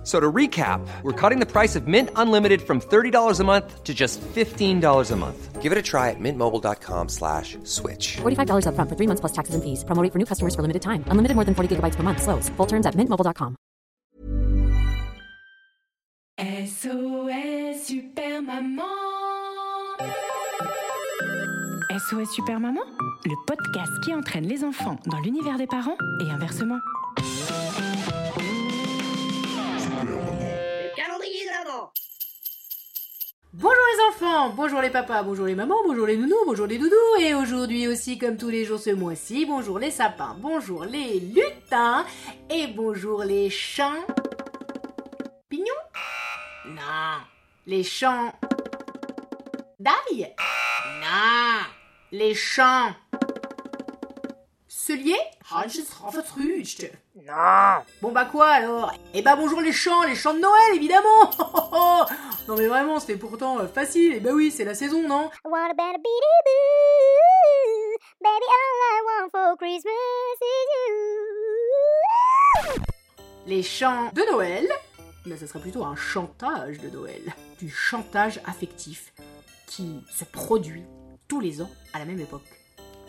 F- So to recap, we're cutting the price of Mint Unlimited from $30 a month to just $15 a month. Give it a try at mintmobile.com slash switch. $45 upfront for three months plus taxes and fees. Promo rate for new customers for limited time. Unlimited more than 40 gigabytes per month. Slows. Full terms at mintmobile.com. SOS Super Maman SOS Super Maman, le podcast qui entraîne les enfants dans l'univers des parents et inversement. Bonjour les enfants, bonjour les papas, bonjour les mamans, bonjour les nounous, bonjour les doudous, et aujourd'hui aussi comme tous les jours ce mois-ci, bonjour les sapins, bonjour les lutins, et bonjour les champs... Pignons? Non, les champs... D'ail? Non, les champs... Cellier Non Bon bah quoi alors? Eh bah bonjour les champs, les champs de Noël évidemment Non mais vraiment c'était pourtant euh, facile, et bah oui c'est la saison non? I want a better beady boo. Baby, all I want for Christmas is you. Les chants de Noël Mais ça serait plutôt un chantage de Noël. Du chantage affectif qui se produit tous les ans à la même époque.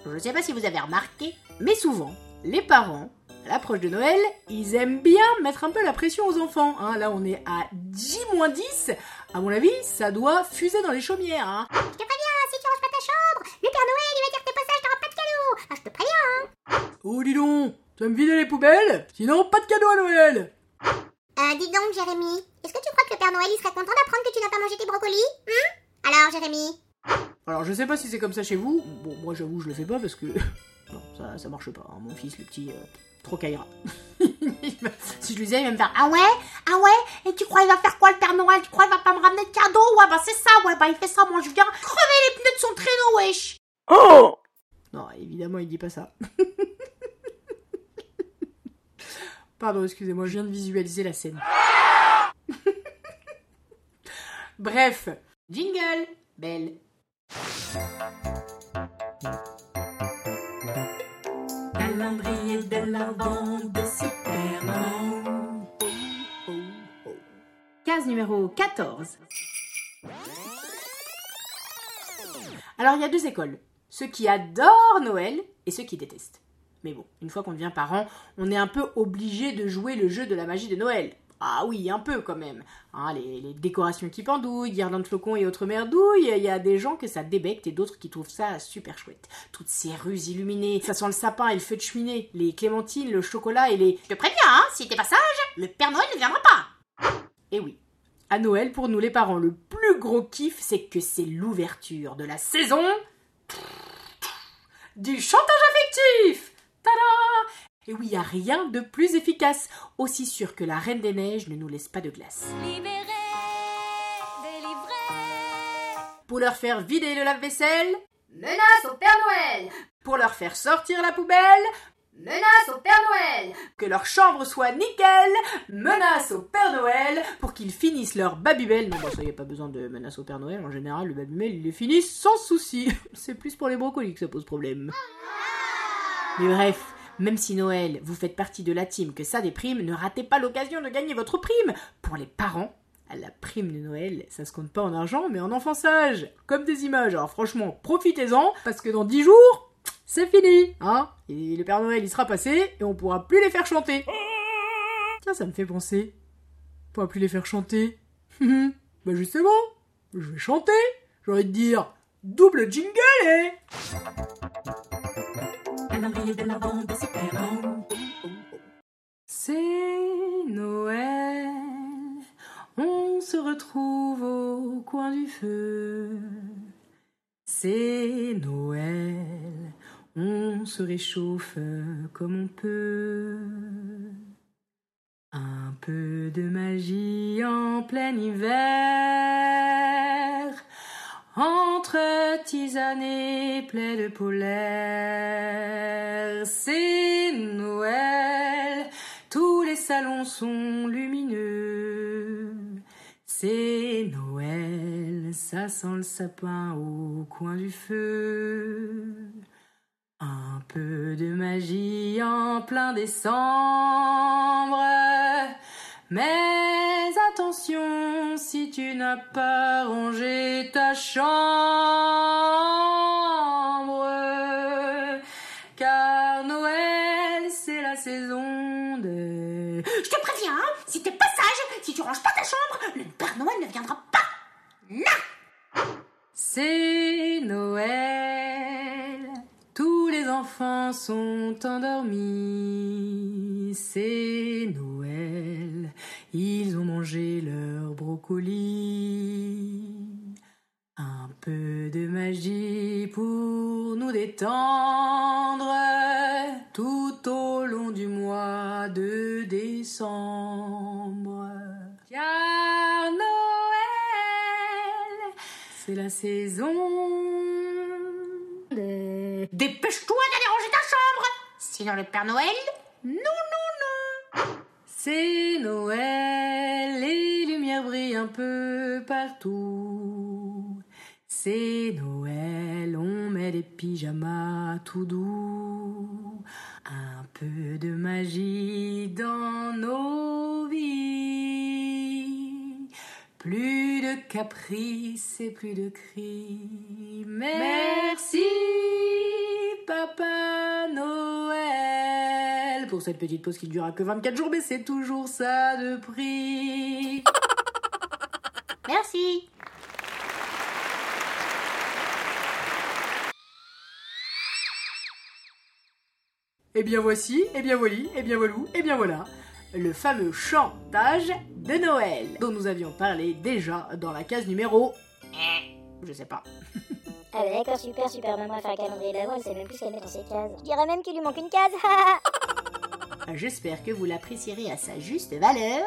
Je sais pas si vous avez remarqué, mais souvent, les parents, à l'approche de Noël, ils aiment bien mettre un peu la pression aux enfants. hein. Là, on est à J-10. À mon avis, ça doit fuser dans les chaumières. hein. Je te préviens, si tu ranges pas ta chambre, le Père Noël, il va dire que t'es pas sage, t'auras pas de cadeau. Ah, je te préviens, hein. Oh, dis donc, tu vas me vider les poubelles? Sinon, pas de cadeau à Noël Euh, dis donc, Jérémy, est-ce que tu crois que le Père Noël, il serait content d'apprendre que tu n'as pas mangé tes brocolis Hum Alors, Jérémy Alors je sais pas si c'est comme ça chez vous. Bon, moi j'avoue, je le fais pas parce que. Non, ça, ça marche pas. hein. Mon fils, le petit, euh, trop si je lui disais, il va me faire Ah ouais? Ah ouais? Et tu crois il va faire quoi le Père Noël? Tu crois il va pas me ramener de cadeau? Ouais, bah c'est ça, ouais, bah il fait ça. Moi je viens crever les pneus de son traîneau, wesh Oh Non, évidemment, il dit pas ça. Pardon, excusez-moi, je viens de visualiser la scène. Bref, jingle, belle. Case numéro 14. Alors il y a deux écoles. Ceux qui adorent Noël et ceux qui détestent. Mais bon, une fois qu'on devient parent, on est un peu obligé de jouer le jeu de la magie de Noël. Ah oui, un peu quand même. Hein, les, les décorations qui pendouillent, guirlandes de flocons et autres merdouilles, il y a des gens que ça débecte et d'autres qui trouvent ça super chouette. Toutes ces rues illuminées, ça sent le sapin et le feu de cheminée, les clémentines, le chocolat et les... Je te préviens, hein, si t'es pas sage, le Père Noël ne viendra pas Et oui, à Noël, pour nous les parents, le plus gros kiff, c'est que c'est l'ouverture de la saison du chantage affectif Tada Et oui, il a rien de plus efficace, aussi sûr que la Reine des Neiges ne nous laisse pas de glace. Libéré, délivré. Pour leur faire vider le lave-vaisselle, menace au Père Noël Pour leur faire sortir la poubelle, menace au Père Noël Que leur chambre soit nickel, menace au Père Noël Pour qu'ils finissent leur babybel. Non, bon, ça y a pas besoin de menace au Père Noël, en général, le babybel, ils le finissent sans souci. C'est plus pour les brocolis que ça pose problème. Mais bref, même si Noël, vous faites partie de la team que ça déprime, ne ratez pas l'occasion de gagner votre prime. Pour les parents, la prime de Noël, ça se compte pas en argent, mais en enfants sages, comme des images. Alors franchement, profitez-en, parce que dans 10 jours, c'est fini, hein Et le Père Noël, il sera passé, et on pourra plus les faire chanter. Tiens, ça me fait penser. On pourra plus les faire chanter. bah justement, je vais chanter. J'ai envie de dire, double jingle, C'est Noël, on se retrouve au coin du feu. C'est Noël, on se réchauffe comme on peut. Un peu de magie en plein hiver, entre tisane et plaie de polaire. C'est Noël, tous les salons sont lumineux. C'est Noël, ça sent le sapin au coin du feu. Un peu de magie en plein décembre. Mais attention si tu n'as pas rangé ta chambre. Car Noël, c'est la saison de... Je te préviens, hein, si t'es pas sage, si tu ranges pas ta chambre, le Père Noël ne viendra pas. Non C'est Noël. Tous les enfants sont endormis. C'est Noël. Ils ont mangé leur brocoli. Un peu de magie pour nous détendre tout au long du mois de décembre. Car Noël, c'est la saison. Dépêche-toi d'aller ranger ta chambre Sinon le Père Noël non C'est Noël, les lumières brillent un peu partout. C'est Noël, on met des pyjamas tout doux. Un peu de magie dans nos vies. Plus de caprices et plus de cris. Merci, Papa Noël. Pour cette petite pause qui ne durera que 24 jours, mais c'est toujours ça de prix. Merci Et bien voici, et bien voilà, et bien voilou, et bien voilà, le fameux chantage de Noël dont nous avions parlé déjà dans la case numéro... Je sais pas. Ah bah d'accord, super, super, maman a fait un calendrier d'avant, elle sait même plus ce qu'elle met dans ses cases. Je dirais même qu'il lui manque une case, J'espère que vous l'apprécierez à sa juste valeur.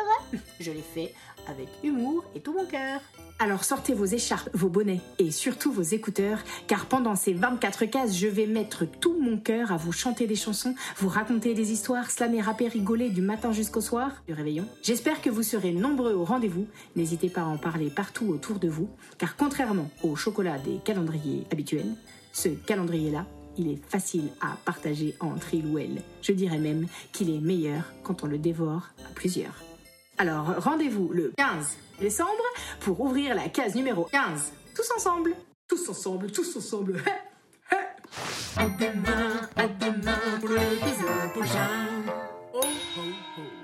Je l'ai fait avec humour et tout mon cœur. Alors sortez vos écharpes, vos bonnets et surtout vos écouteurs, car pendant ces 24 cases, je vais mettre tout mon cœur à vous chanter des chansons, vous raconter des histoires, slammer, rapper, rigoler du matin jusqu'au soir du réveillon. J'espère que vous serez nombreux au rendez-vous. N'hésitez pas à en parler partout autour de vous, car contrairement au chocolat des calendriers habituels, ce calendrier-là, il est facile à partager entre il ou elle. Je dirais même qu'il est meilleur quand on le dévore à plusieurs. Alors rendez-vous le 15 décembre pour ouvrir la case numéro 15. Tous ensemble. Tous ensemble, tous ensemble. À demain, à demain pour l'épisode prochain. Oh, oh, oh.